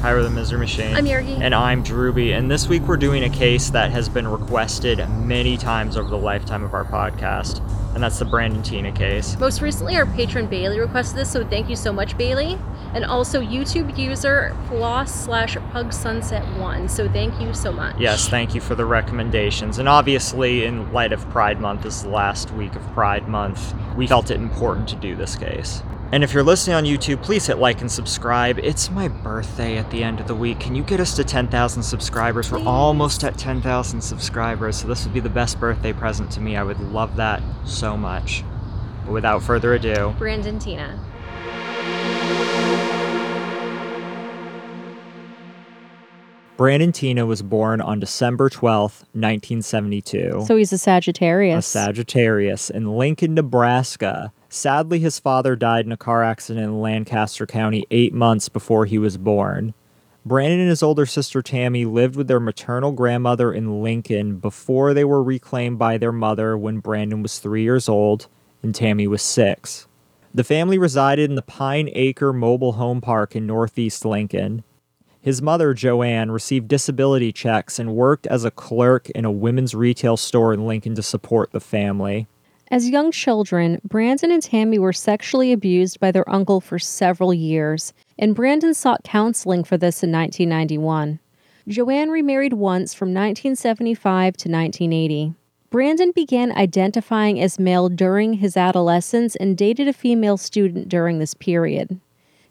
Pyro the Misery Machine. I'm Yergy. And I'm Drewby. And this week we're doing a case that has been requested many times over the lifetime of our podcast. And that's the Brandon Teena case. Most recently, our patron Bailey requested this, so thank you so much, Bailey. And also YouTube user floss slash pug sunset one. So thank you so much. Yes, thank you for the recommendations. And obviously, in light of Pride Month, this is the last week of Pride Month, we felt it important to do this case. And if you're listening on YouTube, please hit like and subscribe. It's my birthday at the end of the week. Can you get us to 10,000 subscribers? Please. We're almost at 10,000 subscribers, so this would be the best birthday present to me. I would love that so much. But without further ado, Brandon Teena. Brandon Teena was born on December 12th, 1972. So he's a Sagittarius. a Sagittarius in Lincoln, Nebraska. Sadly, his father died in a car accident in Lancaster County eight months before he was born. Brandon and his older sister Tammy lived with their maternal grandmother in Lincoln before they were reclaimed by their mother when Brandon was three years old and Tammy was six. The family resided in the Pine Acre Mobile Home Park in northeast Lincoln. His mother, JoAnn, received disability checks and worked as a clerk in a women's retail store in Lincoln to support the family. As young children, Brandon and Tammy were sexually abused by their uncle for several years, and Brandon sought counseling for this in 1991. JoAnn remarried once from 1975 to 1980. Brandon began identifying as male during his adolescence and dated a female student during this period.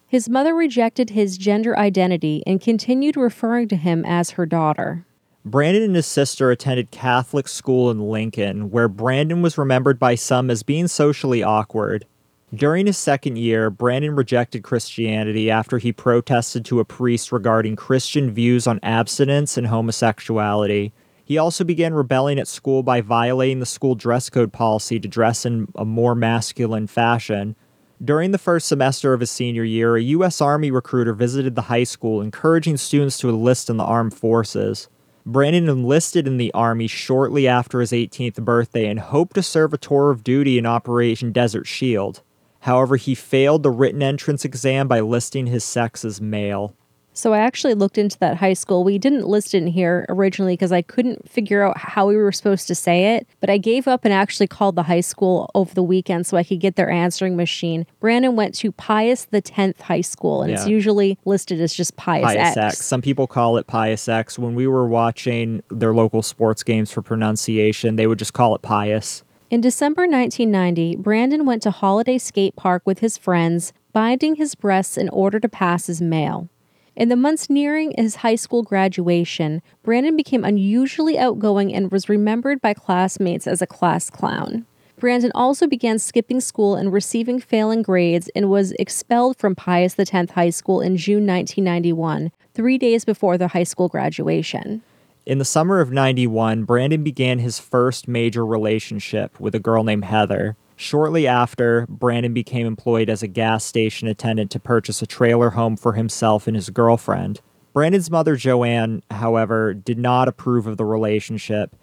His mother rejected his gender identity and continued referring to him as her daughter. Brandon and his sister attended Catholic school in Lincoln, where Brandon was remembered by some as being socially awkward. During his second year, Brandon rejected Christianity after he protested to a priest regarding Christian views on abstinence and homosexuality. He also began rebelling at school by violating the school dress code policy to dress in a more masculine fashion. During the first semester of his senior year, a U.S. Army recruiter visited the high school, encouraging students to enlist in the armed forces. Brandon enlisted in the Army shortly after his 18th birthday and hoped to serve a tour of duty in Operation Desert Shield. However, he failed the written entrance exam by listing his sex as male. So I actually looked into that high school. We didn't list it in here originally because I couldn't figure out how we were supposed to say it, but I gave up and actually called the high school over the weekend so I could get their answering machine. Brandon went to Pius the 10th High School, and it's usually listed as just Pius, Pius X. X. Some people call it Pius X. When we were watching their local sports games for pronunciation, they would just call it Pius. In December 1990, Brandon went to Holiday Skate Park with his friends, binding his breasts in order to pass as male. In the months nearing his high school graduation, Brandon became unusually outgoing and was remembered by classmates as a class clown. Brandon also began skipping school and receiving failing grades and was expelled from Pius X High School in June 1991, three days before the high school graduation. In the summer of 91, Brandon began his first major relationship with a girl named Heather. Shortly after, Brandon became employed as a gas station attendant to purchase a trailer home for himself and his girlfriend. Brandon's mother, JoAnn, however, did not approve of the relationship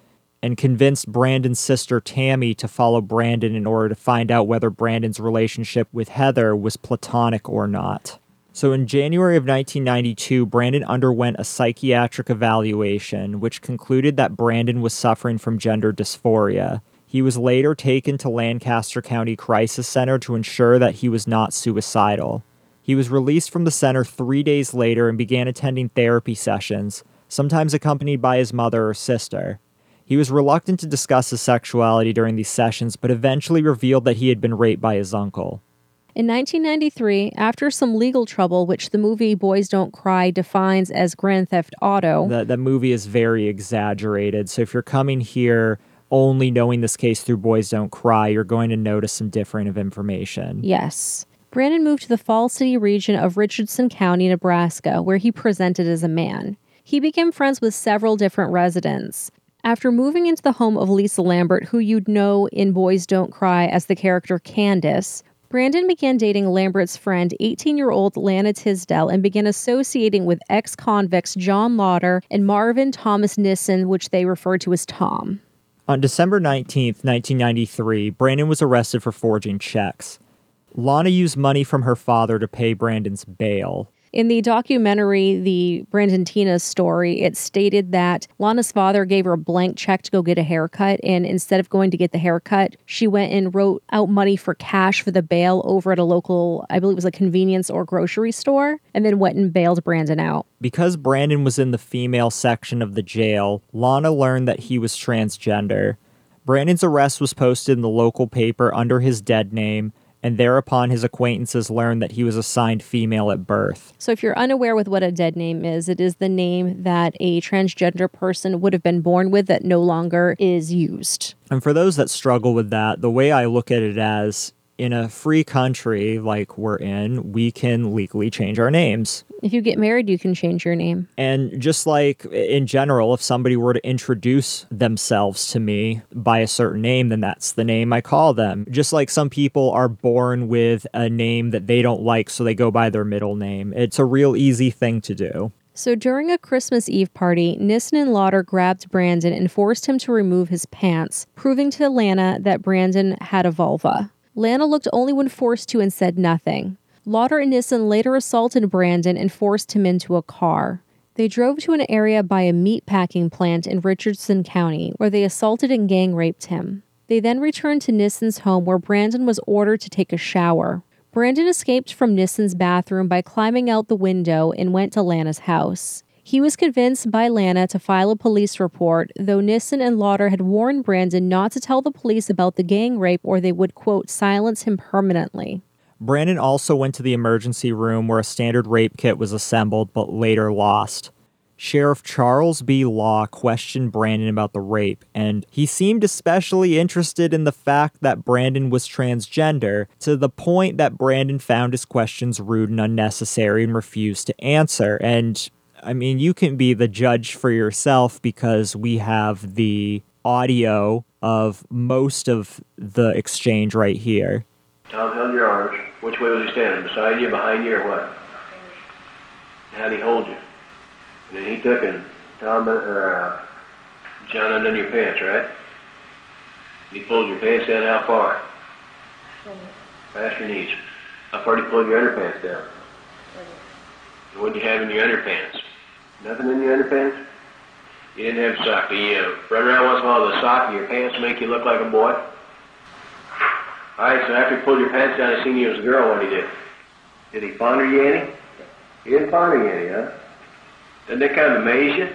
and convinced Brandon's sister, Tammy, to follow Brandon in order to find out whether Brandon's relationship with Heather was platonic or not. So in January of 1992, Brandon underwent a psychiatric evaluation, which concluded that Brandon was suffering from gender dysphoria. He was later taken to Lancaster County Crisis Center to ensure that he was not suicidal. He was released from the center three days later and began attending therapy sessions, sometimes accompanied by his mother or sister. He was reluctant to discuss his sexuality during these sessions, but eventually revealed that he had been raped by his uncle. In 1993, after some legal trouble, which the movie Boys Don't Cry defines as Grand Theft Auto, that movie is very exaggerated. So if you're coming here only knowing this case through Boys Don't Cry, you're going to notice some differing of information. yes, Brandon moved to the Falls City region of Richardson County, Nebraska, where he presented as a man. He became friends with several different residents. After moving into the home of Lisa Lambert, who you'd know in Boys Don't Cry as the character Candace, Brandon began dating Lambert's friend, 18 year old Lana Tisdel, and began associating with ex convicts John Lotter and Marvin Thomas Nissen, which they referred to as Tom. On December 19th, 1993, Brandon was arrested for forging checks. Lana used money from her father to pay Brandon's bail. In the documentary, the Brandon Teena story, it stated that Lana's father gave her a blank check to go get a haircut. And instead of going to get the haircut, she went and wrote out money for cash for the bail over at a local, I believe it was a convenience or grocery store, and then went and bailed Brandon out. Because Brandon was in the female section of the jail, Lana learned that he was transgender. Brandon's arrest was posted in the local paper under his dead name, and thereupon his acquaintances learned that he was assigned female at birth. So, if you're unaware with what a dead name is, it is the name that a transgender person would have been born with that no longer is used. And for those that struggle with that, the way I look at it as in a free country like we're in, we can legally change our names. If you get married, you can change your name. And just like in general, if somebody were to introduce themselves to me by a certain name, then that's the name I call them. Just like some people are born with a name that they don't like, so they go by their middle name. It's a real easy thing to do. So during a Christmas Eve party, Nissen and Lotter grabbed Brandon and forced him to remove his pants, proving to Lana that Brandon had a vulva. Lana looked only when forced to and said nothing. Lotter and Nissen later assaulted Brandon and forced him into a car. They drove to an area by a meat packing plant in Richardson County where they assaulted and gang raped him. They then returned to Nissen's home where Brandon was ordered to take a shower. Brandon escaped from Nissen's bathroom by climbing out the window and went to Lana's house. He was convinced by Lana to file a police report, though Nissen and Lotter had warned Brandon not to tell the police about the gang rape or they would, quote, silence him permanently. Brandon also went to the emergency room where a standard rape kit was assembled but later lost. Sheriff Charles B. Law questioned Brandon about the rape, and he seemed especially interested in the fact that Brandon was transgender, to the point that Brandon found his questions rude and unnecessary and refused to answer. And I mean, you can be the judge for yourself because we have the audio of most of the exchange right here. Tom held your arms. Which way was he standing? Beside you, behind you, or what? How'd he hold you? And then he took and Tom, uh, John undone your pants, right? He pulled your pants down how far? Past your knees. How far did he pull your underpants down? What did you have in your underpants? Nothing in your underpants? You didn't have a sock. Do you uh, run around once in a while with a sock in your pants make you look like a boy? All right, so after he pulled your pants down and seen you as a girl, what did he do? Did he fonder you any? He didn't fonder you any, huh? Doesn't that kind of amaze you?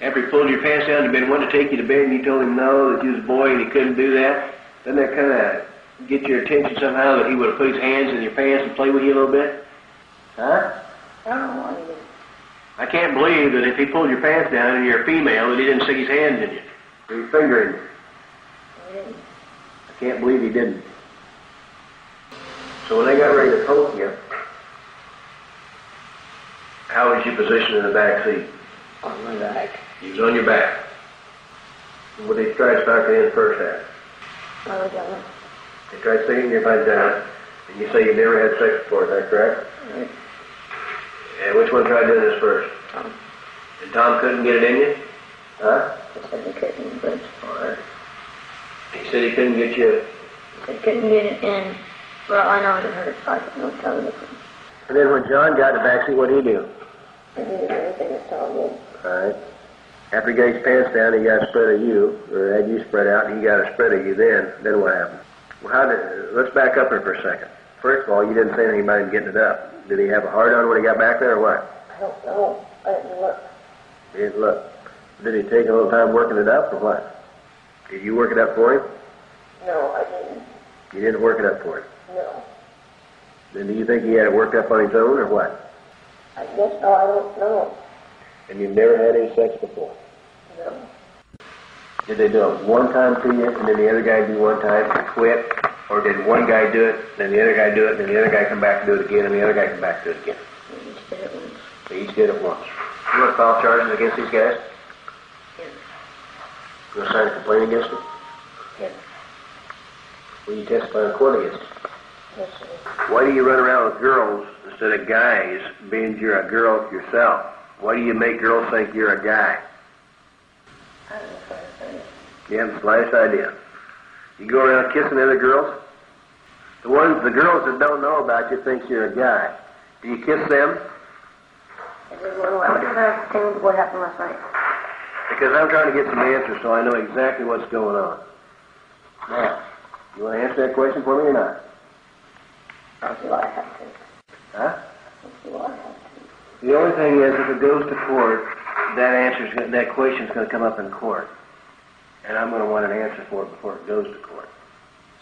After he pulled your pants down and been wanting to take you to bed and you told him no, that you was a boy and he couldn't do that, doesn't that kind of get your attention somehow that he would have put his hands in your pants and play with you a little bit? Huh? I don't know what he did. I can't believe that if he pulled your pants down and you're a female that he didn't stick his hands in you. Or his finger in you. He didn't. I can't believe he didn't. So when they got ready to poke you, how was you positioned in the back seat? On my back. You was on your back. Well, they tried stocking in the first half. I was on it. They tried sticking your butt down, and you say you never had sex before, is that correct? Right. And which one tried doing this first? Tom. And Tom couldn't get it in you? Huh? He said he couldn't, but All right. He said he couldn't get you. he said he couldn't get it in. Well, I know it hurt. I don't know tell the. And then when John got in the back seat, what did he do? I did everything that Tom did. All right. After he got his pants down, he got a spread of you, or had you spread out, and he got a spread of you then. Then what happened? Well, how did, let's back up here for a second. First of all, you didn't say anything about him getting it up. Did he have a hard on when he got back there, or what? I don't know. I didn't look. He didn't look. Did he take a little time working it up, or what? Did you work it up for him? No, I didn't. You didn't work it up for him. No. Then do you think he had it worked up on his own, or what? I guess so. I don't know. And you've never had any sex before? No. Did they do it one time to you, and then the other guy do one time and quit? Or did one guy do it, then the other guy do it, and then the other guy come back and do it again, and the other guy come back and do it again? We just did it once. They each did it once. You want to file charges against these guys? Yes. You want to sign a complaint against them? Yes. Will you testify in court against them? Yes, sir. Why do you run around with girls instead of guys, being you're a girl yourself? Why do you make girls think you're a guy? I don't know if I. You haven't the slightest idea. You go around kissing other girls? The ones, the girls that don't know about you think you're a guy. Do you kiss them? One what does that have to what happened last night? Because I'm trying to get some answers so I know exactly what's going on. Now, you want to answer that question for me or not? I don't see why I have to. Huh? I don't see why I have to. The only thing is, if it goes to court, that answer's that question's going to come up in court, and I'm going to want an answer for it before it goes to court.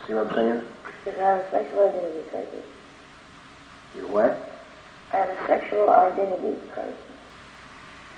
See what I'm saying? Because I have a sexual identity crisis. You what? I have a sexual identity crisis.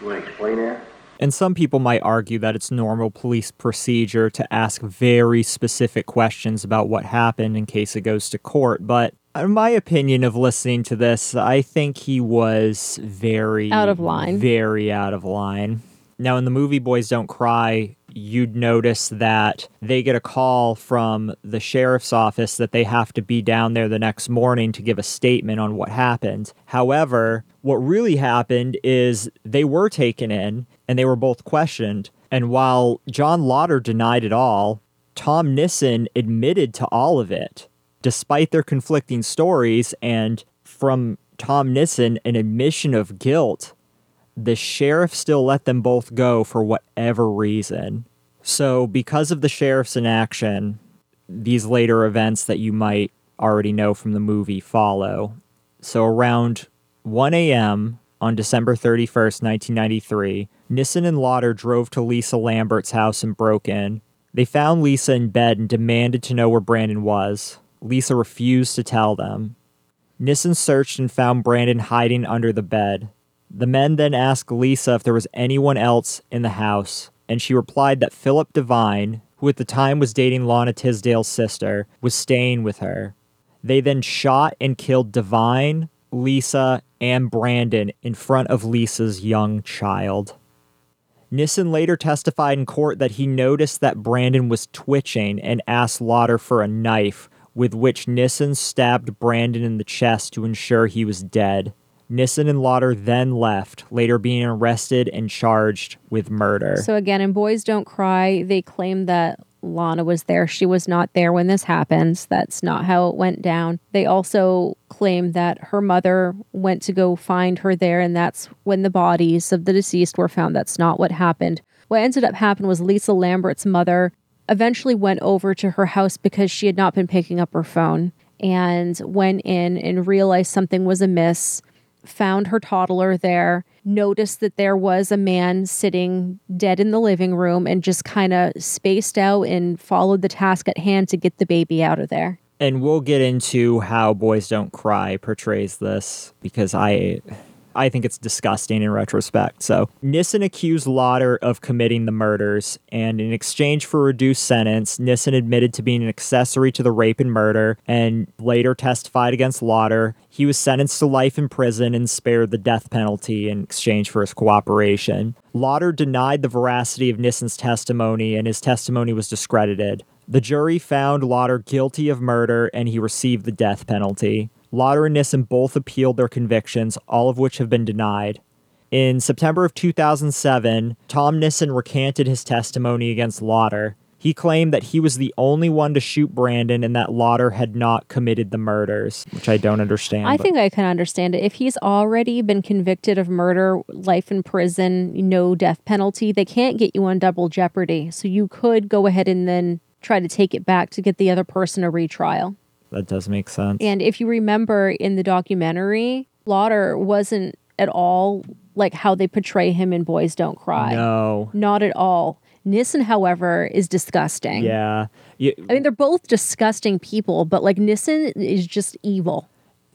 You want to explain that? And some people might argue that it's normal police procedure to ask very specific questions about what happened in case it goes to court. But in my opinion of listening to this, I think he was very Out of line. Very out of line. Now, in the movie Boys Don't Cry, you'd notice that they get a call from the sheriff's office that they have to be down there the next morning to give a statement on what happened. However, what really happened is they were taken in and they were both questioned. And while John Lotter denied it all, Tom Nissen admitted to all of it, despite their conflicting stories. And from Tom Nissen, an admission of guilt the sheriff still let them both go for whatever reason. So, because of the sheriff's inaction, these later events that you might already know from the movie follow. So, around 1 a.m. on December 31st, 1993, Nissen and Lotter drove to Lisa Lambert's house and broke in. They found Lisa in bed and demanded to know where Brandon was. Lisa refused to tell them. Nissen searched and found Brandon hiding under the bed. The men then asked Lisa if there was anyone else in the house, and she replied that Philip DeVine, who at the time was dating Lana Tisdale's sister, was staying with her. They then shot and killed DeVine, Lisa, and Brandon in front of Lisa's young child. Nissen later testified in court that he noticed that Brandon was twitching and asked Lotter for a knife, with which Nissen stabbed Brandon in the chest to ensure he was dead. Nissen and Lotter then left, later being arrested and charged with murder. So again, in Boys Don't Cry, they claim that Lana was there. She was not there when this happened. That's not how it went down. They also claim that her mother went to go find her there, and that's when the bodies of the deceased were found. That's not what happened. What ended up happening was Lisa Lambert's mother eventually went over to her house because she had not been picking up her phone and went in and realized something was amiss found her toddler there, noticed that there was a man sitting dead in the living room, and just kind of spaced out and followed the task at hand to get the baby out of there. and we'll get into how Boys Don't Cry portrays this because I I think it's disgusting in retrospect. So Nissen accused Lotter of committing the murders, and in exchange for a reduced sentence, Nissen admitted to being an accessory to the rape and murder, and later testified against Lotter. He was sentenced to life in prison and spared the death penalty in exchange for his cooperation. Lotter denied the veracity of Nissen's testimony, and his testimony was discredited. The jury found Lotter guilty of murder, and he received the death penalty. Lotter and Nissen both appealed their convictions, all of which have been denied. In September of 2007, Tom Nissen recanted his testimony against Lotter. He claimed that he was the only one to shoot Brandon and that Lotter had not committed the murders, which I don't understand. I but- think I can understand it. If he's already been convicted of murder, life in prison, no death penalty, they can't get you on double jeopardy. So you could go ahead and then try to take it back to get the other person a retrial. That does make sense. And if you remember in the documentary, Lotter wasn't at all like how they portray him in Boys Don't Cry. no. Not at all. Nissen, however, is disgusting. Yeah. You, I mean, they're both disgusting people, but like Nissen is just evil.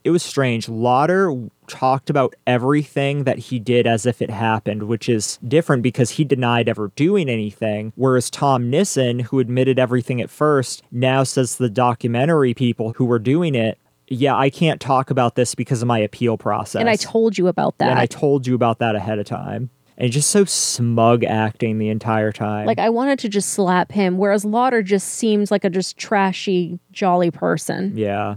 It was strange. Lotter talked about everything that he did as if it happened, which is different because he denied ever doing anything. Whereas Tom Nissen, who admitted everything at first, now says the documentary people who were doing it, yeah, I can't talk about this because of my appeal process. And I told you about that. and I told you about that ahead of time. And just so smug acting the entire time. Like I wanted to just slap him, whereas Lotter just seems like a just trashy, jolly person. Yeah.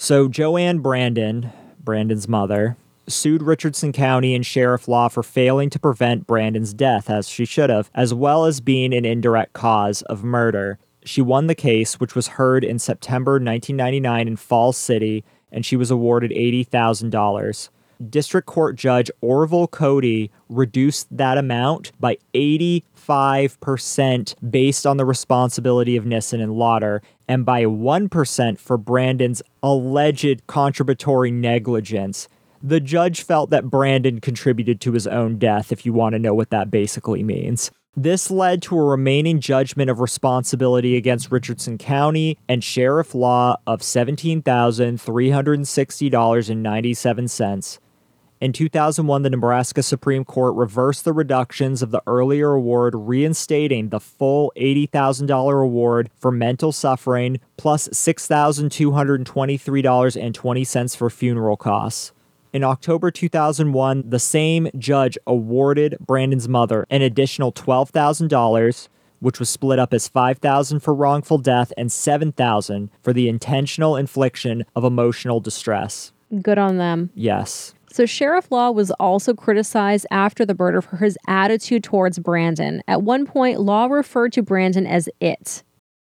So JoAnn Brandon, Brandon's mother, sued Richardson County and Sheriff Law for failing to prevent Brandon's death, as she should have, as well as being an indirect cause of murder. She won the case, which was heard in September 1999 in Falls City, and she was awarded $80,000. District Court Judge Orville Coady reduced that amount by 85% based on the responsibility of Nissen and Lotter, and by 1% for Brandon's alleged contributory negligence. The judge felt that Brandon contributed to his own death, if you want to know what that basically means. This led to a remaining judgment of responsibility against Richardson County and Sheriff Law of $17,360.97. In 2001, the Nebraska Supreme Court reversed the reductions of the earlier award, reinstating the full $80,000 award for mental suffering plus $6,223.20 for funeral costs. In October 2001, the same judge awarded Brandon's mother an additional $12,000, which was split up as $5,000 for wrongful death and $7,000 for the intentional infliction of emotional distress. Good on them. Yes. So, Sheriff Law was also criticized after the murder for his attitude towards Brandon. At one point, Law referred to Brandon as it.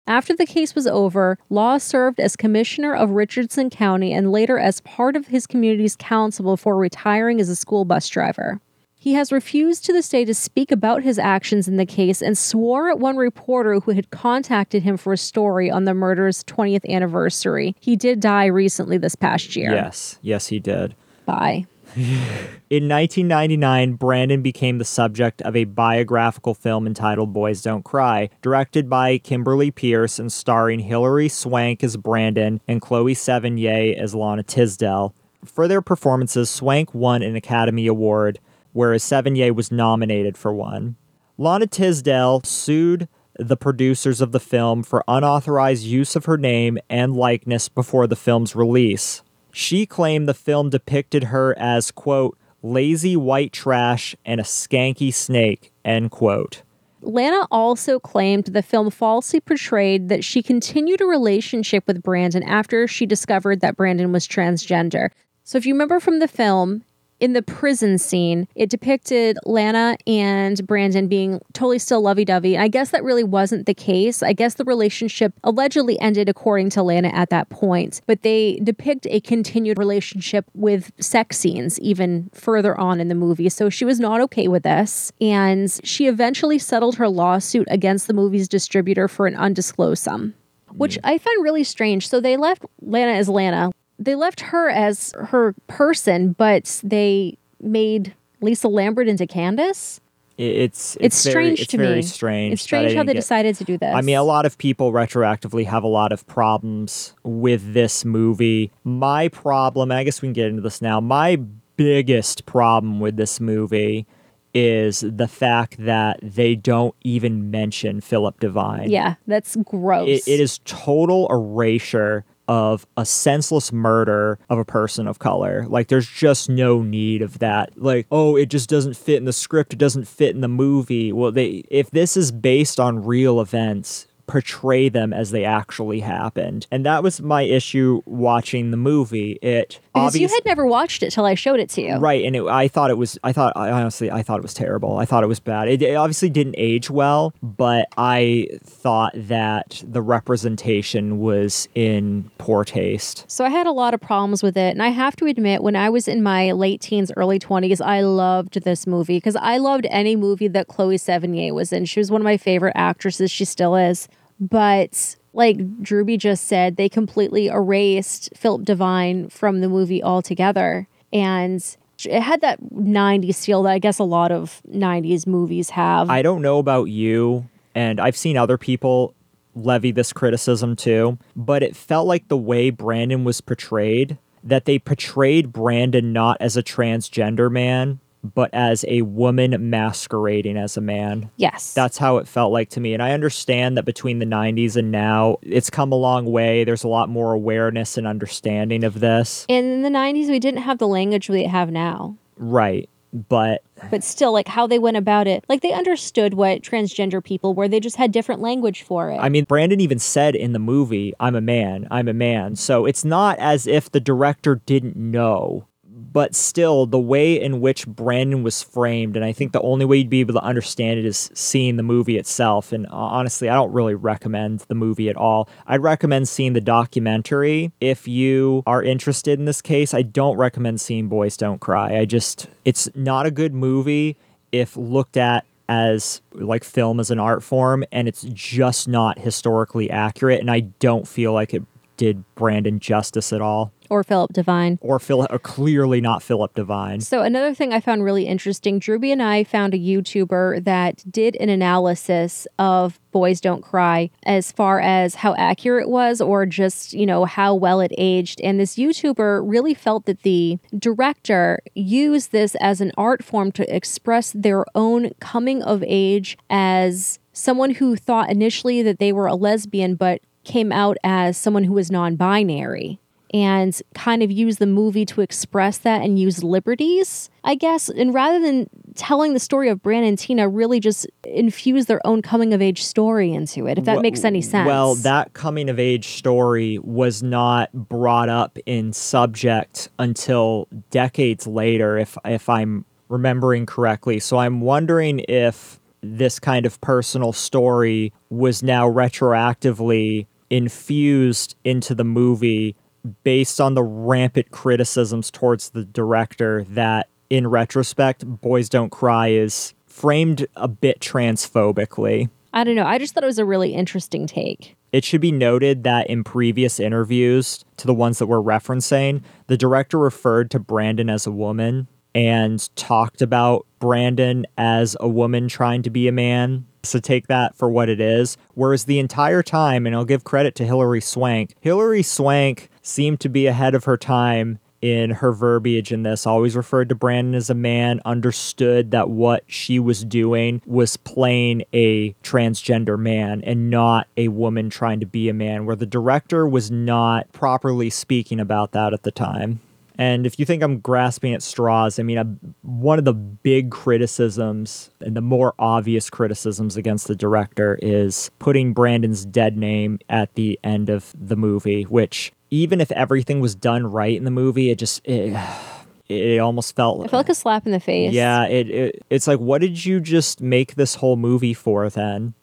After the case was over, Law served as commissioner of Richardson County and later as part of his community's council before retiring as a school bus driver. He has refused to this day to speak about his actions in the case and swore at one reporter who had contacted him for a story on the murder's 20th anniversary. He did die recently this past year. Yes. Yes, he did. Bye. In 1999, Brandon became the subject of a biographical film entitled Boys Don't Cry, directed by Kimberly Peirce and starring Hilary Swank as Brandon and Chloe Sevigny as Lana Tisdale. For their performances, Swank won an Academy Award, whereas Sevigny was nominated for one. Lana Tisdale sued the producers of the film for unauthorized use of her name and likeness before the film's release. She claimed the film depicted her as, quote, lazy white trash and a skanky snake, end quote. Lana also claimed the film falsely portrayed that she continued a relationship with Brandon after she discovered that Brandon was transgender. So, if you remember from the film, in the prison scene, it depicted Lana and Brandon being totally still lovey dovey. I guess that really wasn't the case. I guess the relationship allegedly ended according to Lana at that point, but they depict a continued relationship with sex scenes even further on in the movie. So she was not okay with this. And she eventually settled her lawsuit against the movie's distributor for an undisclosed sum which I find really strange. So they left Lana as Lana they left her as her person, but they made Lisa Lambert into Candace. It's It's, very- strange it's to very me. strange. It's strange how they get- decided to do this. I mean, a lot of people retroactively have a lot of problems with this movie. My problem, I guess we can get into this now. My biggest problem with this movie is the fact that they don't even mention Philip DeVine. Yeah, that's gross. It, it is total erasure of a senseless murder of a person of color. Like, there's just no need of that. Like, oh, it just doesn't fit in the script. It doesn't fit in the movie. Well, they if this is based on real events, portray them as they actually happened. And that was my issue watching the movie. It because you had never watched it till I showed it to you. Right, and it, I thought it was. I thought I honestly, I thought it was terrible. I thought it was bad. It, it obviously didn't age well, but I thought that the representation was in poor taste. So I had a lot of problems with it. And I have to admit, when I was in my late teens, early 20s, I loved this movie because I loved any movie that Chloe Sevigny was in. She was one of my favorite actresses. She still is. But like Drewby just said, they completely erased Philip DeVine from the movie altogether. And it had that 90s feel that I guess a lot of 90s movies have. I don't know about you, and I've seen other people levy this criticism too, but it felt like the way Brandon was portrayed, that they portrayed Brandon not as a transgender man, but as a woman masquerading as a man. yes. That's how it felt like to me. And I understand that between the 90s and now, it's come a long way. There's a lot more awareness and understanding of this. and in the 90s, we didn't have the language we have now. Right. But but still like how they went about it like they understood what transgender people were they just had different language for it I mean, Brandon even said in the movie, I'm a man, I'm a man. So it's not as if the director didn't know, but still the way in which Brandon was framed, and I think the only way you'd be able to understand it is seeing the movie itself. And uh, honestly, I don't really recommend the movie at all. I'd recommend seeing the documentary if you are interested in this case. I don't recommend seeing Boys Don't Cry. I just, it's not a good movie if looked at as like film as an art form and it's just not historically accurate and I don't feel like it did Brandon justice at all Or Philip DeVine. or Phil or clearly not Philip DeVine. So another thing I found really interesting, Drewby and I found a YouTuber that did an analysis of Boys Don't Cry as far as how accurate it was or just, you know, how well it aged. And this YouTuber really felt that the director used this as an art form to express their own coming of age as someone who thought initially that they were a lesbian but came out as someone who was non-binary and kind of use the movie to express that and use liberties, I guess. And rather than telling the story of Brandon and Teena, really just infuse their own coming of age story into it, if that Well- makes any sense. Well, that coming of age story was not brought up in subject until decades later, if if I'm remembering correctly. So I'm wondering if this kind of personal story was now retroactively infused into the movie based on the rampant criticisms towards the director that in retrospect boys don't cry is framed a bit transphobically I don't know. I just thought it was a really interesting take. it should be noted that in previous interviews to the ones that we're referencing, the director referred to Brandon as a woman and talked about Brandon as a woman trying to be a man. So take that for what it is. Whereas the entire time, and I'll give credit to Hilary Swank, Hilary Swank seemed to be ahead of her time in her verbiage in this, always referred to Brandon as a man, understood that what she was doing was playing a transgender man and not a woman trying to be a man, where the director was not properly speaking about that at the time. And if you think I'm grasping at straws, I mean, a, one of the big criticisms and the more obvious criticisms against the director is putting Brandon's dead name at the end of the movie, which even if everything was done right in the movie, it just it, it almost felt I felt like a slap in the face. yeah, it, it it's like what did you just make this whole movie for then?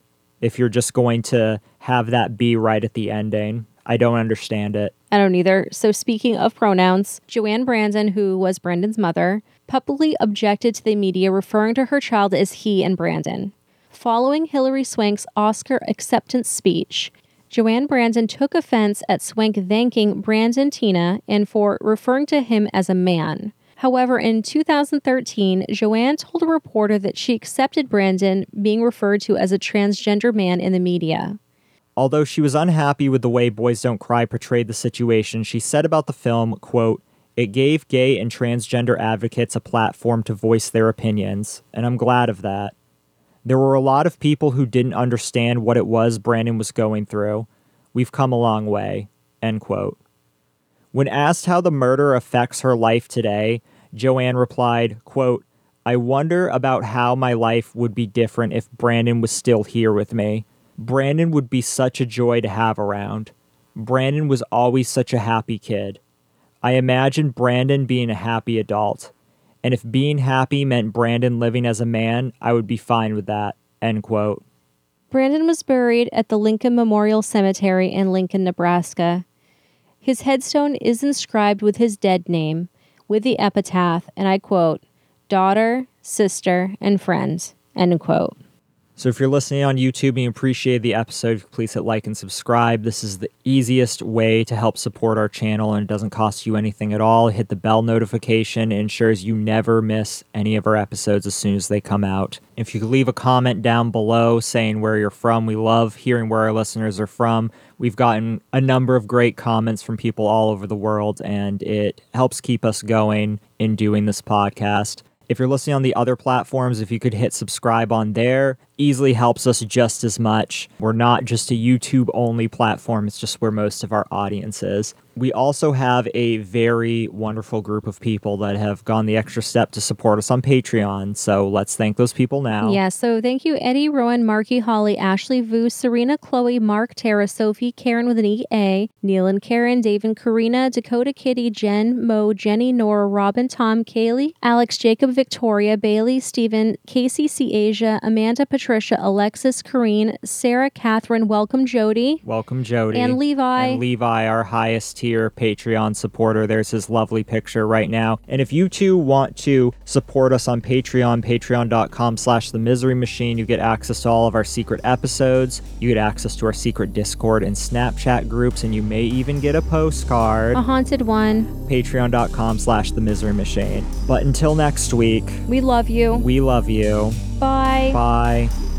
If you're just going to have that be right at the ending. I don't understand it. I don't either. So, speaking of pronouns, JoAnn Brandon, who was Brandon's mother, publicly objected to the media referring to her child as he and Brandon. Following Hilary Swank's Oscar acceptance speech, JoAnn Brandon took offense at Swank thanking Brandon Teena and for referring to him as a man. However, in 2013, JoAnn told a reporter that she accepted Brandon being referred to as a transgender man in the media. Although she was unhappy with the way Boys Don't Cry portrayed the situation, she said about the film, quote, it gave gay and transgender advocates a platform to voice their opinions, and I'm glad of that. There were a lot of people who didn't understand what it was Brandon was going through. We've come a long way. End quote. When asked how the murder affects her life today, JoAnn replied, quote, I wonder about how my life would be different if Brandon was still here with me. Brandon would be such a joy to have around. Brandon was always such a happy kid. I imagine Brandon being a happy adult. And if being happy meant Brandon living as a man, I would be fine with that. End quote. Brandon was buried at the Lincoln Memorial Cemetery in Lincoln, Nebraska. His headstone is inscribed with his dead name, with the epitaph, and I quote, daughter, sister, and friend, end quote. So if you're listening on YouTube and you appreciate the episode, please hit like and subscribe. This is the easiest way to help support our channel and it doesn't cost you anything at all. Hit the bell notification. It ensures you never miss any of our episodes as soon as they come out. If you could leave a comment down below saying where you're from, we love hearing where our listeners are from. We've gotten a number of great comments from people all over the world and it helps keep us going in doing this podcast. If you're listening on the other platforms, if you could hit subscribe on there, easily helps us just as much. We're not just a YouTube only platform, it's just where most of our audience is. We also have a very wonderful group of people that have gone the extra step to support us on Patreon. So let's thank those people now. Yeah, so thank you, Eddie, Rowan, Marky, Holly, Ashley, Vu, Serena, Chloe, Mark, Tara, Sophie, Karen with an EA, Neil and Karen, Dave and Karina, Dakota Kitty, Jen, Mo, Jenny, Nora, Robin, Tom, Kaylee, Alex, Jacob, Victoria, Bailey, Stephen, Casey, C. Asia, Amanda, Patricia, Alexis, Kareen, Sarah, Catherine, welcome, Jody, Welcome, Jody. and Levi. And Levi, our highest tier Patreon supporter. There's his lovely picture right now. And if you too want to support us on Patreon, patreon.com slash the misery machine, you get access to all of our secret episodes. You get access to our secret Discord and Snapchat groups, and you may even get a postcard. a haunted one. Patreon.com slash the misery machine. But until next week, We love you. we love you. Bye. Bye.